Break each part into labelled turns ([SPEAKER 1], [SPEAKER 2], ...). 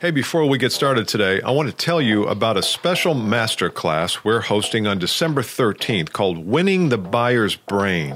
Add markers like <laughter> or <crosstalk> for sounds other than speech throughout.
[SPEAKER 1] Hey, before we get started today, I want to tell you about a special masterclass we're hosting on December 13th called Winning the Buyer's Brain.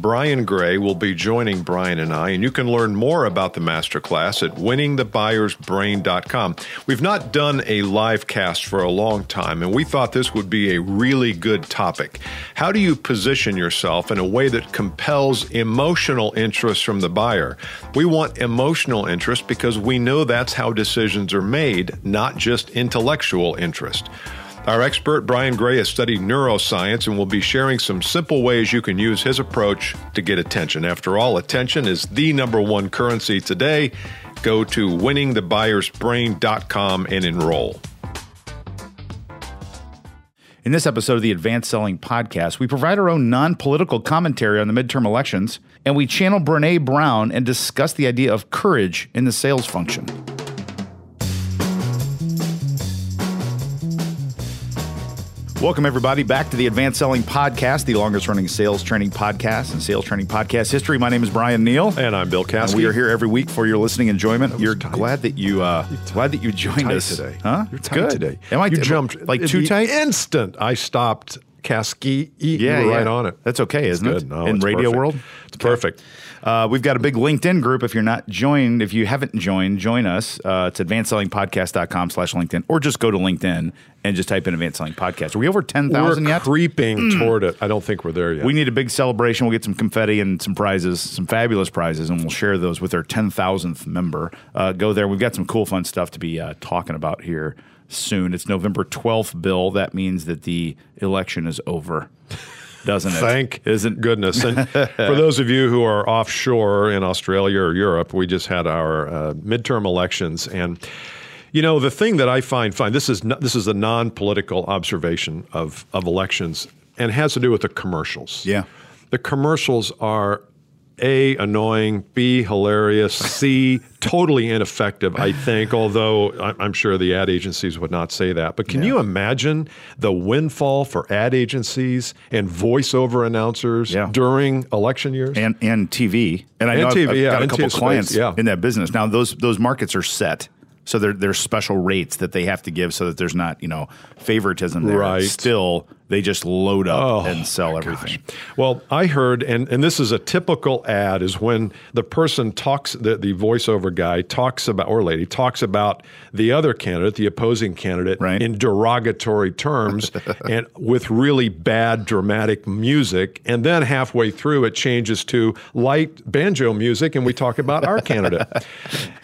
[SPEAKER 1] Brian Gray will be joining Bryan and I, and you can learn more about the masterclass at winningthebuyersbrain.com. We've not done a live cast for a long time, and we thought this would be a really good topic. How do you position yourself in a way that compels emotional interest from the buyer? We want emotional interest because we know that's how decisions are made, not just intellectual interest. Our expert, Brian Gray, has studied neuroscience and will be sharing some simple ways you can use his approach to get attention. After all, attention is the number one currency today. Go to winningthebuyersbrain.com and enroll.
[SPEAKER 2] In this episode of the Advanced Selling Podcast, we provide our own non political commentary on the midterm elections, and we channel Brene Brown and discuss the idea of courage in the sales function. Welcome, everybody, back to the Advanced Selling Podcast, the longest running sales training podcast and sales training podcast history. My name is Bryan Neale.
[SPEAKER 1] And I'm Bill Caskey.
[SPEAKER 2] We are here every week for your listening enjoyment. You're
[SPEAKER 1] tight.
[SPEAKER 2] glad that you uh, glad that you joined us
[SPEAKER 1] today.
[SPEAKER 2] Huh?
[SPEAKER 1] You're
[SPEAKER 2] It's
[SPEAKER 1] tight
[SPEAKER 2] good.
[SPEAKER 1] today.
[SPEAKER 2] Am I
[SPEAKER 1] you
[SPEAKER 2] t-
[SPEAKER 1] jumped
[SPEAKER 2] like too tight?
[SPEAKER 1] Instant, I stopped Caskey.
[SPEAKER 2] Yeah,
[SPEAKER 1] you were
[SPEAKER 2] yeah.
[SPEAKER 1] right on it.
[SPEAKER 2] That's okay, isn't
[SPEAKER 1] Good.
[SPEAKER 2] it?
[SPEAKER 1] No,
[SPEAKER 2] In
[SPEAKER 1] it's
[SPEAKER 2] radio
[SPEAKER 1] perfect.
[SPEAKER 2] world,
[SPEAKER 1] it's perfect.
[SPEAKER 2] Uh, we've got a big LinkedIn group. If you're not joined, if you haven't joined, join us. Uh, it's advancedsellingpodcast.com slash LinkedIn, or just go to LinkedIn and just type in Advanced Selling Podcast. Are we over 10,000
[SPEAKER 1] We're
[SPEAKER 2] yet?
[SPEAKER 1] creeping toward it. I don't think we're there yet.
[SPEAKER 2] We need a big celebration. We'll get some confetti and some prizes, some fabulous prizes, and we'll share those with our 10,000th member. Uh, go there. We've got some cool, fun stuff to be uh, talking about here soon. It's November 12th, Bill. That means that the election is over, doesn't it?
[SPEAKER 1] Thank
[SPEAKER 2] Isn't
[SPEAKER 1] goodness. And <laughs> for those of you who are offshore in Australia or Europe, we just had our uh, midterm elections, and you know the thing that I find fine. This is not, this is a non-political observation of of elections, and has to do with the commercials.
[SPEAKER 2] Yeah.
[SPEAKER 1] the commercials are. A annoying, B hilarious, C totally ineffective. I think, although I'm sure the ad agencies would not say that. But can you imagine the windfall for ad agencies and voiceover announcers
[SPEAKER 2] Yeah.
[SPEAKER 1] during election years?
[SPEAKER 2] and and TV. And I
[SPEAKER 1] And
[SPEAKER 2] know I've- I've,
[SPEAKER 1] yeah,
[SPEAKER 2] got a couple
[SPEAKER 1] TV space,
[SPEAKER 2] clients
[SPEAKER 1] yeah.
[SPEAKER 2] in that business. Now those those markets are set. So there there's special rates that they have to give so that there's not, you know, favoritism there.
[SPEAKER 1] Right.
[SPEAKER 2] Still, they just load up
[SPEAKER 1] Oh,
[SPEAKER 2] and sell everything.
[SPEAKER 1] gosh. Well, I heard, and, and this is a typical ad, is when the person talks, the, the voiceover guy talks about, or lady talks about the other candidate, the opposing candidate,
[SPEAKER 2] Right.
[SPEAKER 1] in derogatory terms <laughs> and with really bad dramatic music. And then halfway through, it changes to light banjo music, and we talk about our candidate. <laughs>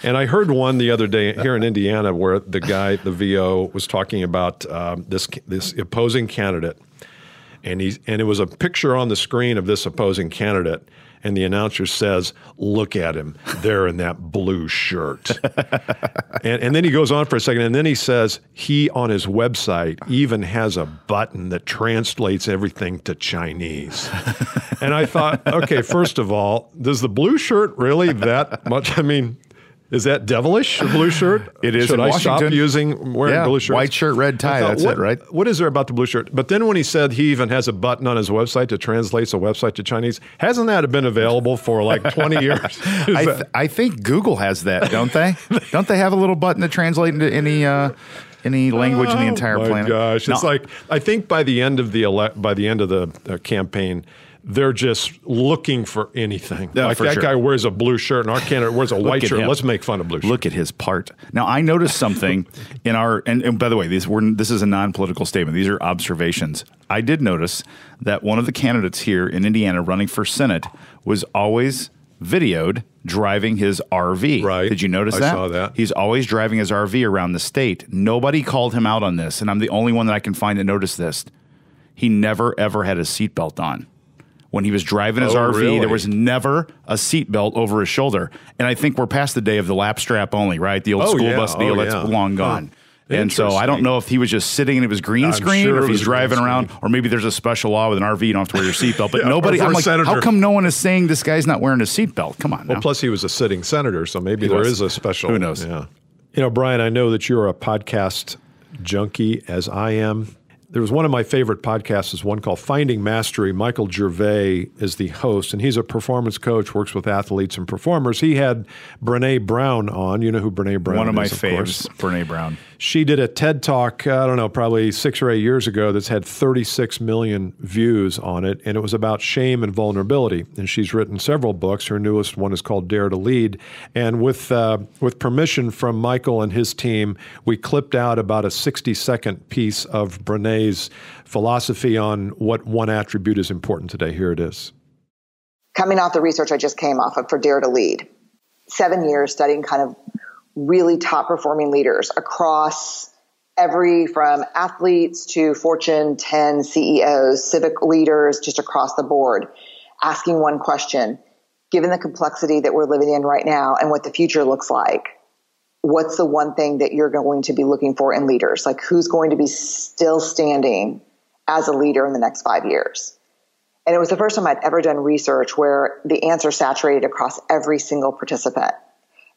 [SPEAKER 1] And I heard one the other day here in Indiana where the guy, the VO, was talking about um, this this opposing candidate and he and it was a picture on the screen of this opposing candidate and the announcer says look at him there in that blue shirt. <laughs> And, and then he goes on for a second and then he says he on his website even has a button that translates everything to chinese. And i thought okay first of all does the blue shirt really that much i mean is that devilish, a blue shirt? <sighs>
[SPEAKER 2] It is
[SPEAKER 1] Should I stop using wearing
[SPEAKER 2] Yeah,
[SPEAKER 1] blue shirts?
[SPEAKER 2] white shirt, red tie,
[SPEAKER 1] thought,
[SPEAKER 2] that's it, right?
[SPEAKER 1] What is there about the blue shirt? But then when he said he even has a button on his website that translates a website to Chinese, hasn't that been available for like 20 <laughs> years?
[SPEAKER 2] I, th- I think Google has that, don't they? <laughs> don't they have a little button to translate into any uh, any language in the entire
[SPEAKER 1] oh my
[SPEAKER 2] planet?
[SPEAKER 1] gosh, it's like I think by the end of the ele- by the end of the uh, campaign. They're just looking for anything. Like
[SPEAKER 2] for
[SPEAKER 1] that
[SPEAKER 2] sure.
[SPEAKER 1] guy wears a blue shirt, and our candidate wears a white shirt.
[SPEAKER 2] him.
[SPEAKER 1] Let's make fun of blue shirt.
[SPEAKER 2] Look at his part. Now, I noticed something <laughs> in our, and, and by the way, these were this is a non-political statement. These are observations. I did notice that one of the candidates here in Indiana running for Senate was always videoed driving his RV.
[SPEAKER 1] Right.
[SPEAKER 2] Did you notice
[SPEAKER 1] I
[SPEAKER 2] that?
[SPEAKER 1] saw that.
[SPEAKER 2] He's always driving his RV around the state. Nobody called him out on this, and I'm the only one that I can find that noticed this. He never ever had a seatbelt on. When he was driving his
[SPEAKER 1] Oh,
[SPEAKER 2] RV,
[SPEAKER 1] really?
[SPEAKER 2] there was never a seatbelt over his shoulder. And I think we're past the day of the lap strap only, right? The old
[SPEAKER 1] Oh,
[SPEAKER 2] school
[SPEAKER 1] yeah.
[SPEAKER 2] bus oh, deal
[SPEAKER 1] Oh,
[SPEAKER 2] that's
[SPEAKER 1] yeah.
[SPEAKER 2] long gone.
[SPEAKER 1] Huh.
[SPEAKER 2] And so I don't know if he was just sitting and it was green screen,
[SPEAKER 1] sure
[SPEAKER 2] or if he's driving around, or maybe there's a special law with an RV you don't have to wear your seatbelt. But <laughs>
[SPEAKER 1] Yeah,
[SPEAKER 2] nobody, I'm like, how come no one is saying this guy's not wearing a seatbelt? Come on, now.
[SPEAKER 1] Well, plus he was a sitting senator, so maybe there
[SPEAKER 2] was.
[SPEAKER 1] is a special.
[SPEAKER 2] Who knows?
[SPEAKER 1] Yeah. You know, Bryan, I know that you're a podcast junkie as I am. There was one of my favorite podcasts is one called Finding Mastery. Michael Gervais is the host, and he's a performance coach, works with athletes and performers. He had Brene Brown on. You know who Brene Brown
[SPEAKER 2] One of my
[SPEAKER 1] is,
[SPEAKER 2] faves, Brene Brown.
[SPEAKER 1] She did a TED talk, I don't know, probably six or eight years ago that's had 36 million views on it, and it was about shame and vulnerability. And she's written several books. Her newest one is called Dare to Lead. And with, uh, with permission from Michael and his team, we clipped out about a 60 second piece of Philosophy on what one attribute is important today. Here it is.
[SPEAKER 3] Coming off the research I just came off of for Dare to Lead, seven years studying kind of really top performing leaders across every from athletes to Fortune 10 CEOs, civic leaders, just across the board, asking one question. Given the complexity that we're living in right now and what the future looks like, what's the one thing that you're going to be looking for in leaders? Like who's going to be still standing as a leader in the next five years? And it was the first time I'd ever done research where the answer saturated across every single participant.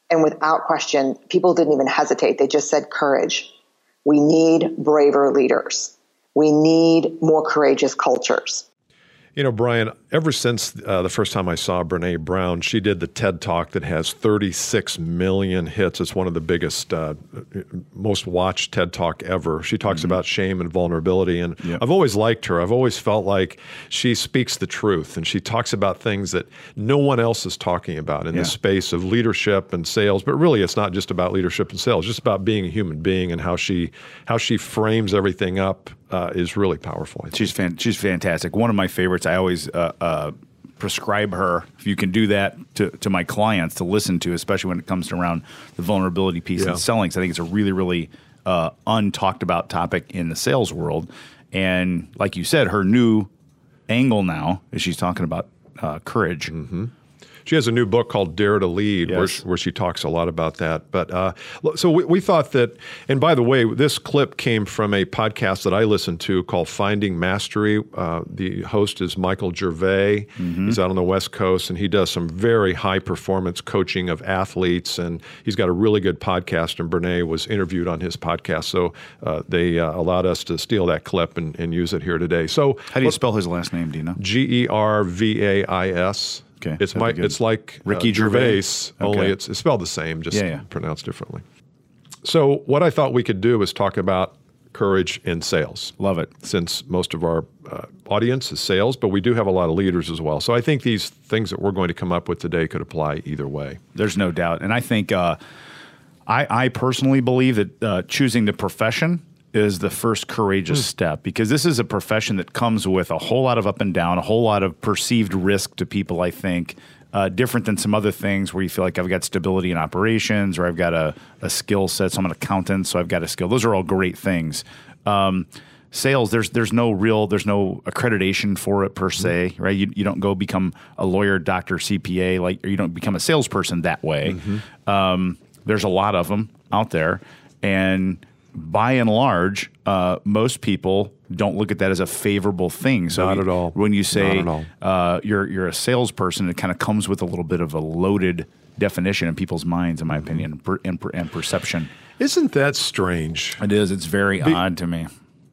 [SPEAKER 3] And without question, people didn't even hesitate. They just said courage. We need braver leaders. We need more courageous cultures.
[SPEAKER 1] You know, Bryan, ever since uh, the first time I saw Brene Brown, she did the TED Talk that has 36 million hits. It's one of the biggest, uh, most watched TED Talk ever. She talks mm-hmm. about shame and vulnerability. And yep. I've always liked her. I've always felt like she speaks the truth and she talks about things that no one else is talking about in yeah. the space of leadership and sales. But really, it's not just about leadership and sales, it's just about being a human being and how she, how she frames everything up uh, is really powerful.
[SPEAKER 2] She's fan- she's fantastic. One of my favorites. I always uh, uh, prescribe her if you can do that to, to my clients to listen to, especially when it comes to around the vulnerability piece yeah. and selling. So I think it's a really really uh, untalked about topic in the sales world. And like you said, her new angle now is she's talking about uh, courage.
[SPEAKER 1] Mm-hmm. She has a new book called Dare to Lead, yes. where, where she talks a lot about that. But uh, so we, we, thought that, and by the way, this clip came from a podcast that I listened to called Finding Mastery. Uh, the host is Michael Gervais. Mm-hmm. He's out on the West Coast, and he does some very high performance coaching of athletes. And he's got a really good podcast. And Brene was interviewed on his podcast, so uh, they uh, allowed us to steal that clip and, and, use it here today. So,
[SPEAKER 2] how do you spell his last name? Do you know?
[SPEAKER 1] G E R V A I S.
[SPEAKER 2] Okay,
[SPEAKER 1] it's my, it's like
[SPEAKER 2] Ricky uh,
[SPEAKER 1] Gervais, Gervais only it's, it's, spelled the same, just yeah, yeah. pronounced differently. So what I thought we could do is talk about courage in sales.
[SPEAKER 2] Love it.
[SPEAKER 1] Since most of our uh, audience is sales, but we do have a lot of leaders as well. So I think these things that we're going to come up with today could apply either way.
[SPEAKER 2] There's no doubt, and I think uh, I, I, personally believe that uh, choosing the profession is the first courageous mm. step because this is a profession that comes with a whole lot of up and down, a whole lot of perceived risk to people, I think. Uh, different than some other things where you feel like I've got stability in operations or I've got a, a skill set. So I'm an accountant, so I've got a skill. Those are all great things. Um, sales, there's there's no real, there's no accreditation for it per se, mm-hmm. right? You, you don't go become a lawyer, doctor, CPA, like or you don't become a salesperson that way. Mm-hmm. Um, there's a lot of them out there, and by and large, uh, most people don't look at that as a favorable thing.
[SPEAKER 1] So not at all.
[SPEAKER 2] When you say uh, you're you're a salesperson, it kind of comes with a little bit of a loaded definition in people's minds, in my mm-hmm. opinion, and, per, and, perception.
[SPEAKER 1] Isn't that strange?
[SPEAKER 2] It is. It's very Be- odd to me.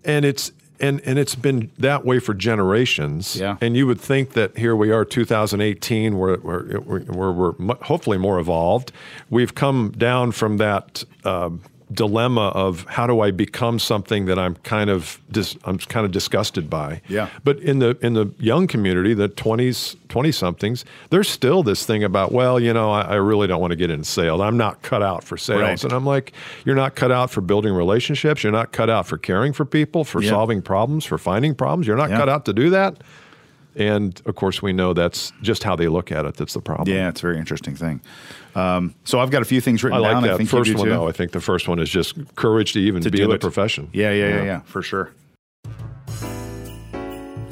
[SPEAKER 1] And it's and and it's been that way for generations.
[SPEAKER 2] Yeah.
[SPEAKER 1] And you would think that here we are, 2018, where we're, we're, we're hopefully more evolved. We've come down from that. Uh, dilemma of how do I become something that I'm kind of dis, I'm kind of disgusted by.
[SPEAKER 2] Yeah.
[SPEAKER 1] But in the in the young community, the 20s, 20 somethings, there's still this thing about well, you know, I, I, really don't want to get into sales. I'm not cut out for sales. Right. And I'm like, you're not cut out for building relationships. You're not cut out for caring for people, for yeah. solving problems, for finding problems. You're not yeah. cut out to do that. And of course, we know that's just how they look at it. That's the problem.
[SPEAKER 2] Yeah, it's a very interesting thing. Um, so I've got a few things written
[SPEAKER 1] I like
[SPEAKER 2] down.
[SPEAKER 1] That
[SPEAKER 2] I think
[SPEAKER 1] first one,
[SPEAKER 2] too.
[SPEAKER 1] though. I think the first one is just courage to even
[SPEAKER 2] to
[SPEAKER 1] be in
[SPEAKER 2] it.
[SPEAKER 1] the profession.
[SPEAKER 2] Yeah, yeah, yeah, yeah, yeah, for sure.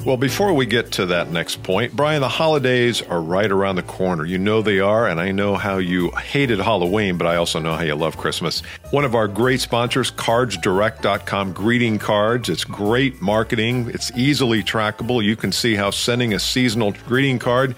[SPEAKER 1] Well, before we get to that next point, Bryan, the holidays are right around the corner. You know they are, and I know how you hated Halloween, but I also know how you love Christmas. One of our great sponsors, cardsdirect.com greeting cards. It's great marketing, it's easily trackable. You can see how sending a seasonal greeting card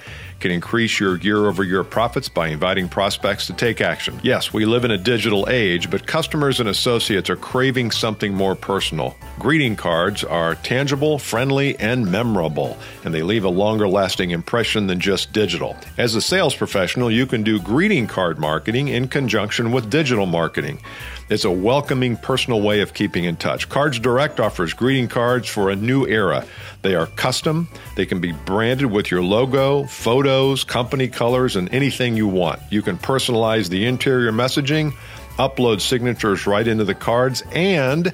[SPEAKER 1] can increase your year over year profits by inviting prospects to take action. Yes, we live in a digital age, but customers and associates are craving something more personal. Greeting cards are tangible, friendly, and memorable, and they leave a longer lasting impression than just digital. As a sales professional, you can do greeting card marketing in conjunction with digital marketing. It's a welcoming, personal way of keeping in touch. Cards Direct offers greeting cards for a new era. They are custom, they can be branded with your logo, photos, company colors, and anything you want. You can personalize the interior messaging, upload signatures right into the cards, and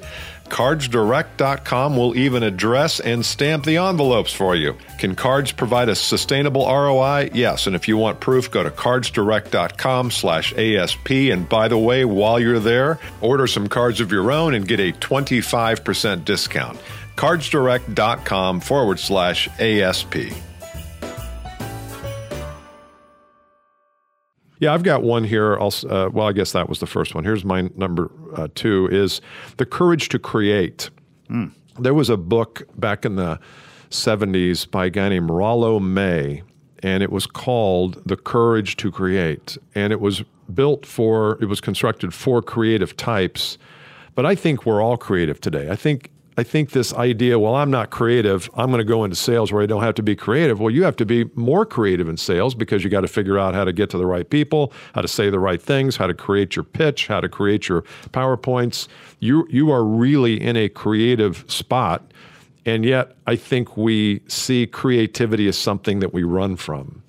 [SPEAKER 1] CardsDirect.com will even address and stamp the envelopes for you. Can cards provide a sustainable ROI? Yes, and if you want proof, go to CardsDirect.com slash ASP. And by the way, while you're there, order some cards of your own and get a 25% discount. CardsDirect.com forward slash ASP. Yeah, I've got one here. I'll, uh, well, I guess that was the first one. Here's my number uh, two: is the courage to create. Mm. There was a book back in the '70s by a guy named Rollo May, and it was called "The Courage to Create," and it was built for. It was constructed for creative types, but I think we're all creative today. I think I think this idea, well, I'm not creative, I'm going to go into sales where I don't have to be creative. Well, you have to be more creative in sales because you got to figure out how to get to the right people, how to say the right things, how to create your pitch, how to create your PowerPoints. You you are really in a creative spot. And yet, I think we see creativity as something that we run from.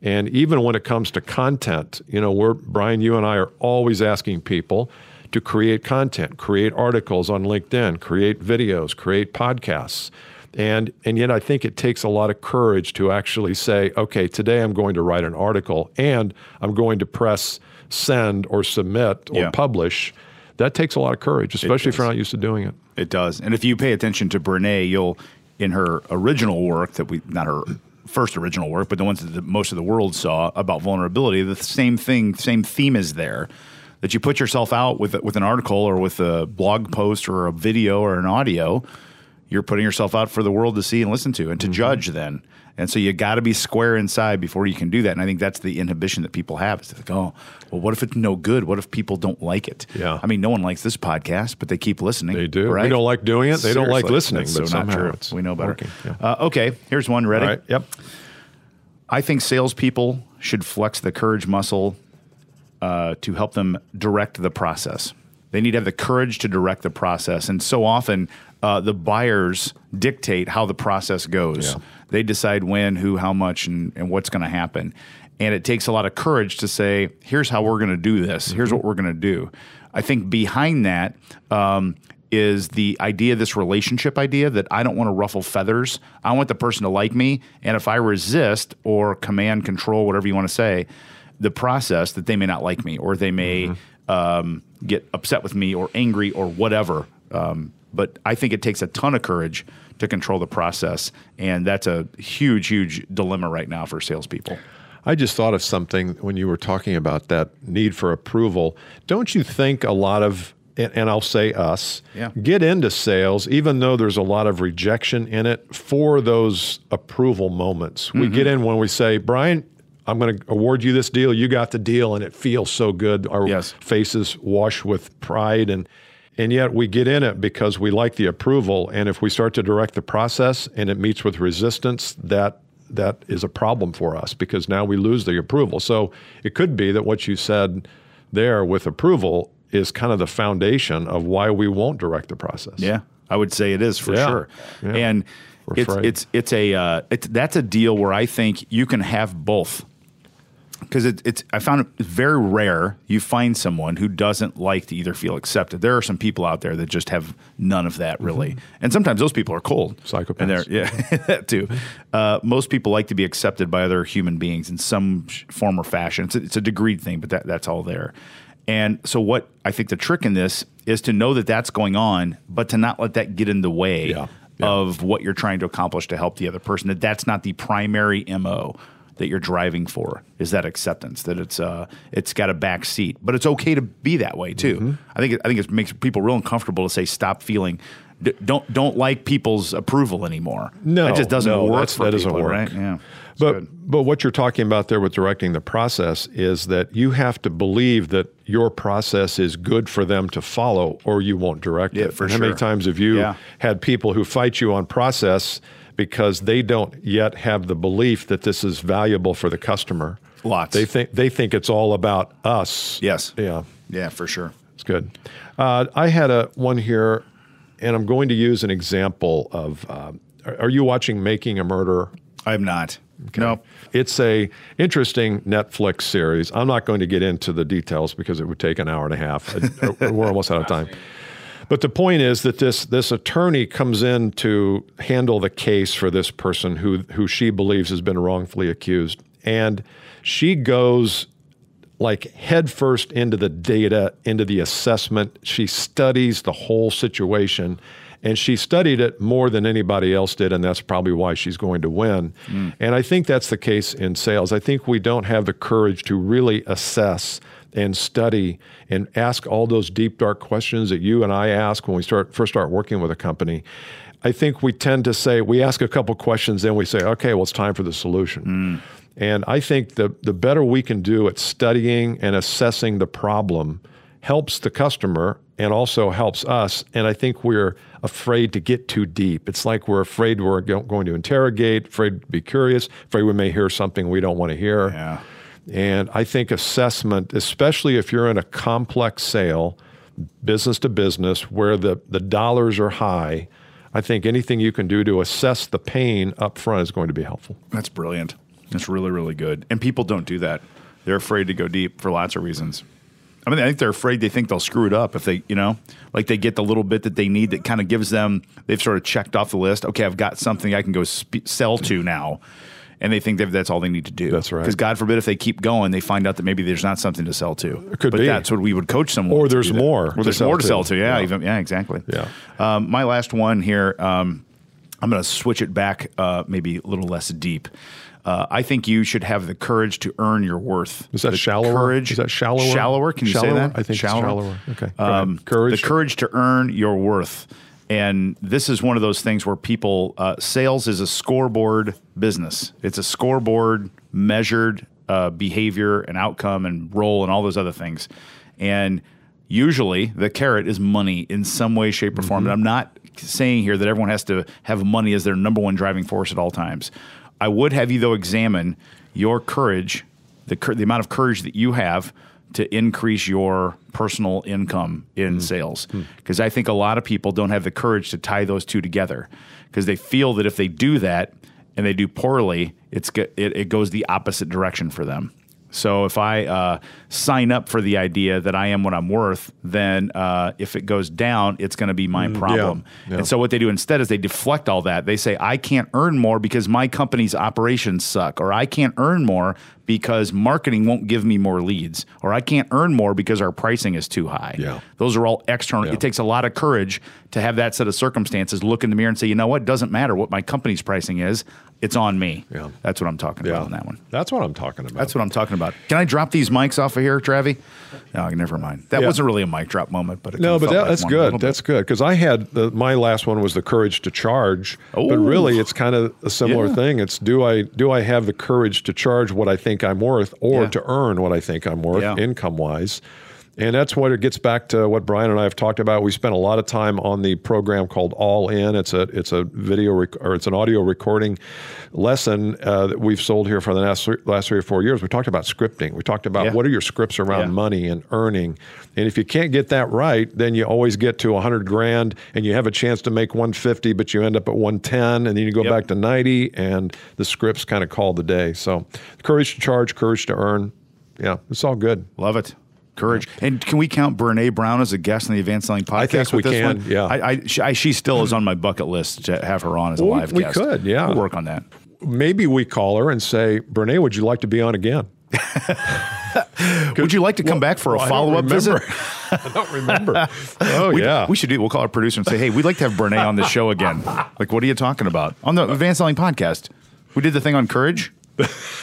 [SPEAKER 1] And even when it comes to content, you know, we're Bryan, you and I are always asking people, to create content, create articles on LinkedIn, create videos, create podcasts. And, and yet, I think it takes a lot of courage to actually say, okay, today I'm going to write an article and I'm going to press send or submit or yeah. publish. That takes a lot of courage, especially if you're not used to doing it.
[SPEAKER 2] It does. And if you pay attention to Brene, you'll, in her original work that we, not her first original work, but the ones that the, most of the world saw about vulnerability, the same thing, same theme is there that you put yourself out with with an article or with a blog post or a video or an audio, you're putting yourself out for the world to see and listen to and to mm-hmm. judge then. And so you got to be square inside before you can do that. And I think that's the inhibition that people have is to think, oh, well, what if it's no good? What if people don't like it?
[SPEAKER 1] Yeah.
[SPEAKER 2] I mean, no one likes this podcast, but they keep listening.
[SPEAKER 1] They do.
[SPEAKER 2] Right?
[SPEAKER 1] We don't like doing it. They Seriously. don't like listening.
[SPEAKER 2] That's but so
[SPEAKER 1] somehow
[SPEAKER 2] not true. We know better. Yeah. Uh, okay, here's one. Ready?
[SPEAKER 1] Right. Yep.
[SPEAKER 2] I think salespeople should flex the courage muscle uh, to help them direct the process. They need to have the courage to direct the process. And so often, uh, the buyers dictate how the process goes. Yeah. They decide when, who, how much, and, and what's going to happen. And it takes a lot of courage to say, here's how we're going to do this, mm-hmm. here's what we're going to do. I think behind that um, is the idea, this relationship idea that I don't want to ruffle feathers. I want the person to like me. And if I resist or command, control, whatever you want to say, the process that they may not like me or they may mm-hmm. um, get upset with me or angry or whatever. Um, but I think it takes a ton of courage to control the process, and that's a huge, huge dilemma right now for salespeople.
[SPEAKER 1] I just thought of something when you were talking about that need for approval. Don't you think a lot of and, I'll say us,
[SPEAKER 2] yeah.
[SPEAKER 1] get into sales, even though there's a lot of rejection in it, for those approval moments. Mm-hmm. We get in when we say, Brian, I'm going to award you this deal. You got the deal, and it feels so good. Our
[SPEAKER 2] yes.
[SPEAKER 1] faces wash with pride, and and yet we get in it because we like the approval. And if we start to direct the process and it meets with resistance, that that is a problem for us because now we lose the approval. So it could be that what you said there with approval is kind of the foundation of why we won't direct the process.
[SPEAKER 2] Yeah, I would say it is for
[SPEAKER 1] yeah.
[SPEAKER 2] sure.
[SPEAKER 1] Yeah.
[SPEAKER 2] And it's, it's it's a uh, it's that's a deal where I think you can have both because it, it's I found it very rare you find someone who doesn't like to either feel accepted. There are some people out there that just have none of that really, mm-hmm. and sometimes those people are cold,
[SPEAKER 1] psychopaths.
[SPEAKER 2] And they're yeah, <laughs> that too. Uh, most people like to be accepted by other human beings in some form or fashion. It's a, it's a degree thing, but that, that's all there. And so, what I think the trick in this is to know that that's going on, but to not let that get in the way.
[SPEAKER 1] Yeah. Yeah.
[SPEAKER 2] Of what you're trying to accomplish to help the other person, that that's not the primary mo that you're driving for is that acceptance that it's uh it's got a back seat but it's okay to be that way too mm-hmm. i think it, i think it makes people real uncomfortable to say stop feeling don't don't like people's approval anymore
[SPEAKER 1] no
[SPEAKER 2] it just doesn't
[SPEAKER 1] no,
[SPEAKER 2] work
[SPEAKER 1] that doesn't work
[SPEAKER 2] right yeah
[SPEAKER 1] But
[SPEAKER 2] good.
[SPEAKER 1] but what you're talking about there with directing the process is that you have to believe that your process is good for them to follow, or you won't direct
[SPEAKER 2] Yeah,
[SPEAKER 1] it.
[SPEAKER 2] for
[SPEAKER 1] And How many times have you
[SPEAKER 2] Yeah.
[SPEAKER 1] had people who fight you on process because they don't yet have the belief that this is valuable for the customer?
[SPEAKER 2] Lots.
[SPEAKER 1] They think they think it's all about us.
[SPEAKER 2] Yes.
[SPEAKER 1] Yeah.
[SPEAKER 2] Yeah, for sure.
[SPEAKER 1] It's good. Uh, I had a one here, and I'm going to use an example of. Uh, are, are you watching Making a Murder?
[SPEAKER 2] I'm not. No.
[SPEAKER 1] It's a interesting Netflix series. I'm not going to get into the details because it would take an hour and a half. We're almost out of time. <laughs> But the point is that this this attorney comes in to handle the case for this person who who she believes has been wrongfully accused, and she goes like headfirst into the data, into the assessment. She studies the whole situation, and she studied it more than anybody else did, and that's probably why she's going to win. Mm. And I think that's the case in sales. I think we don't have the courage to really assess and study and ask all those deep dark questions that you and I ask when we start first start working with a company. I think we tend to say we ask a couple questions, then we say, okay, well, it's time for the solution. Mm. And I think the the better we can do at studying and assessing the problem helps the customer and also helps us. And I think we're afraid to get too deep. It's like we're afraid we're going to interrogate, afraid to be curious, afraid we may hear something we don't want to hear.
[SPEAKER 2] Yeah.
[SPEAKER 1] And I think assessment, especially if you're in a complex sale, business to business, where the, the dollars are high, I think anything you can do to assess the pain up front is going to be helpful.
[SPEAKER 2] That's brilliant. That's really, really good. And people don't do that. They're afraid to go deep for lots of reasons. I mean, I think they're afraid they think they'll screw it up if they, you know, like they get the little bit that they need that kind of gives them, they've sort of checked off the list. Okay, I've got something I can go sp- sell to now. And they think that that's all they need to do.
[SPEAKER 1] That's right.
[SPEAKER 2] Because God forbid if they keep going, they find out that maybe there's not something to sell to.
[SPEAKER 1] It could
[SPEAKER 2] but
[SPEAKER 1] be.
[SPEAKER 2] that's what we would coach someone.
[SPEAKER 1] Or
[SPEAKER 2] to
[SPEAKER 1] there's
[SPEAKER 2] do
[SPEAKER 1] more
[SPEAKER 2] Or there's more to
[SPEAKER 1] to.
[SPEAKER 2] sell to. Yeah,
[SPEAKER 1] Yeah.
[SPEAKER 2] even yeah, exactly.
[SPEAKER 1] Yeah.
[SPEAKER 2] Um, my last one here. Um, I'm going to switch it back, uh, maybe a little less deep. Uh, I think you should have the courage to earn your worth.
[SPEAKER 1] Is that
[SPEAKER 2] the
[SPEAKER 1] shallower?
[SPEAKER 2] Courage
[SPEAKER 1] Is that shallower?
[SPEAKER 2] Shallower? Can you say
[SPEAKER 1] Shallower?
[SPEAKER 2] that?
[SPEAKER 1] I think it's shallower. Okay.
[SPEAKER 2] Um.
[SPEAKER 1] Courage.
[SPEAKER 2] The courage to earn your worth. And this is one of those things where people, uh, sales is a scoreboard business. It's a scoreboard measured uh, behavior and outcome and role and all those other things. And usually the carrot is money in some way, shape, or form. And I'm not saying here that everyone has to have money as their number one driving force at all times. I would have you, though, examine your courage, the, the amount of courage that you have to increase your personal income in sales. Because I think a lot of people don't have the courage to tie those two together because they feel that if they do that and they do poorly, it's it, it goes the opposite direction for them. So if I uh, sign up for the idea that I am what I'm worth, then uh, if it goes down, it's going to be my problem.
[SPEAKER 1] yeah.
[SPEAKER 2] And so what they do instead is they deflect all that. They say, I can't earn more because my company's operations suck, or I can't earn more because marketing won't give me more leads, or I can't earn more because our pricing is too high.
[SPEAKER 1] Yeah.
[SPEAKER 2] Those are all external.
[SPEAKER 1] Yeah.
[SPEAKER 2] It takes a lot of courage to have that set of circumstances, look in the mirror and say, you know what, doesn't matter what my company's pricing is, it's on me.
[SPEAKER 1] Yeah.
[SPEAKER 2] That's what I'm talking about on that one.
[SPEAKER 1] That's what I'm talking about.
[SPEAKER 2] That's what I'm talking about. Can I drop these mics off of here, Travi? No, never mind. That
[SPEAKER 1] Yeah.
[SPEAKER 2] wasn't really a mic drop moment, but it
[SPEAKER 1] No, but that,
[SPEAKER 2] like
[SPEAKER 1] that's
[SPEAKER 2] one a little
[SPEAKER 1] good. That's good because I had the, my last one was the courage to charge, but really it's kind of a similar
[SPEAKER 2] Yeah.
[SPEAKER 1] thing. It's do I do I have the courage to charge what I think I'm worth, or
[SPEAKER 2] Yeah.
[SPEAKER 1] to earn what I think I'm worth,
[SPEAKER 2] Yeah.
[SPEAKER 1] income wise. And that's what it gets back to what Bryan and I have talked about. We spent a lot of time on the program called All In. It's a it's a video rec- or it's an audio recording lesson uh, that we've sold here for the last three, last three or four years. We talked about scripting. We talked about
[SPEAKER 2] Yeah.
[SPEAKER 1] what are your scripts around
[SPEAKER 2] Yeah.
[SPEAKER 1] money and earning. And if you can't get that right, then you always get to 100 grand and you have a chance to make 150, but you end up at 110 and then you go
[SPEAKER 2] Yep.
[SPEAKER 1] back to 90 and the scripts kind of call the day. So courage to charge, courage to earn. Yeah, it's all good.
[SPEAKER 2] Love it. Courage. And can we count Brene Brown as a guest on the Advanced Selling podcast?
[SPEAKER 1] I think
[SPEAKER 2] with
[SPEAKER 1] we
[SPEAKER 2] this
[SPEAKER 1] can,
[SPEAKER 2] one?
[SPEAKER 1] yeah.
[SPEAKER 2] I, I, she, I, she still is on my bucket list to have her on as a
[SPEAKER 1] Well,
[SPEAKER 2] live
[SPEAKER 1] we
[SPEAKER 2] guest.
[SPEAKER 1] We could, yeah.
[SPEAKER 2] We'll work on that.
[SPEAKER 1] Maybe we call her and say, Brene, would you like to be on again? <laughs>
[SPEAKER 2] Would you like to come back for a
[SPEAKER 1] Well,
[SPEAKER 2] follow up visit? <laughs>
[SPEAKER 1] I don't remember. oh, <laughs>
[SPEAKER 2] We,
[SPEAKER 1] yeah.
[SPEAKER 2] we should do. We'll call our producer and say, "Hey, we'd like to have Brene on the show again." Like, what are you talking about on the Advanced Selling podcast? We did the thing on courage.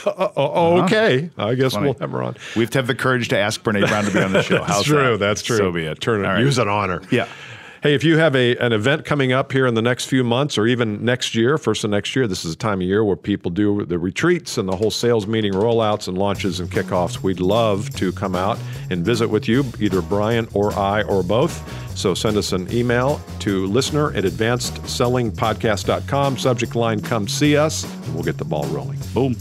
[SPEAKER 1] Oh, okay. I guess
[SPEAKER 2] Funny.
[SPEAKER 1] we'll have her on.
[SPEAKER 2] We have to have the courage to ask Brene Brown to be on the show. <laughs>
[SPEAKER 1] That's
[SPEAKER 2] How's
[SPEAKER 1] true.
[SPEAKER 2] that?
[SPEAKER 1] That's true.
[SPEAKER 2] So be it.
[SPEAKER 1] Turn it.
[SPEAKER 2] Right.
[SPEAKER 1] Use an honor.
[SPEAKER 2] Yeah.
[SPEAKER 1] Hey, if you have a an event coming up here in the next few months or even next year, first of next year, this is a time of year where people do the retreats and the whole sales meeting rollouts and launches and kickoffs. We'd love to come out and visit with you, either Bryan or I or both. So send us an email to listener at advancedsellingpodcast.com. Subject line, come see us, and we'll get the ball rolling.
[SPEAKER 2] Boom.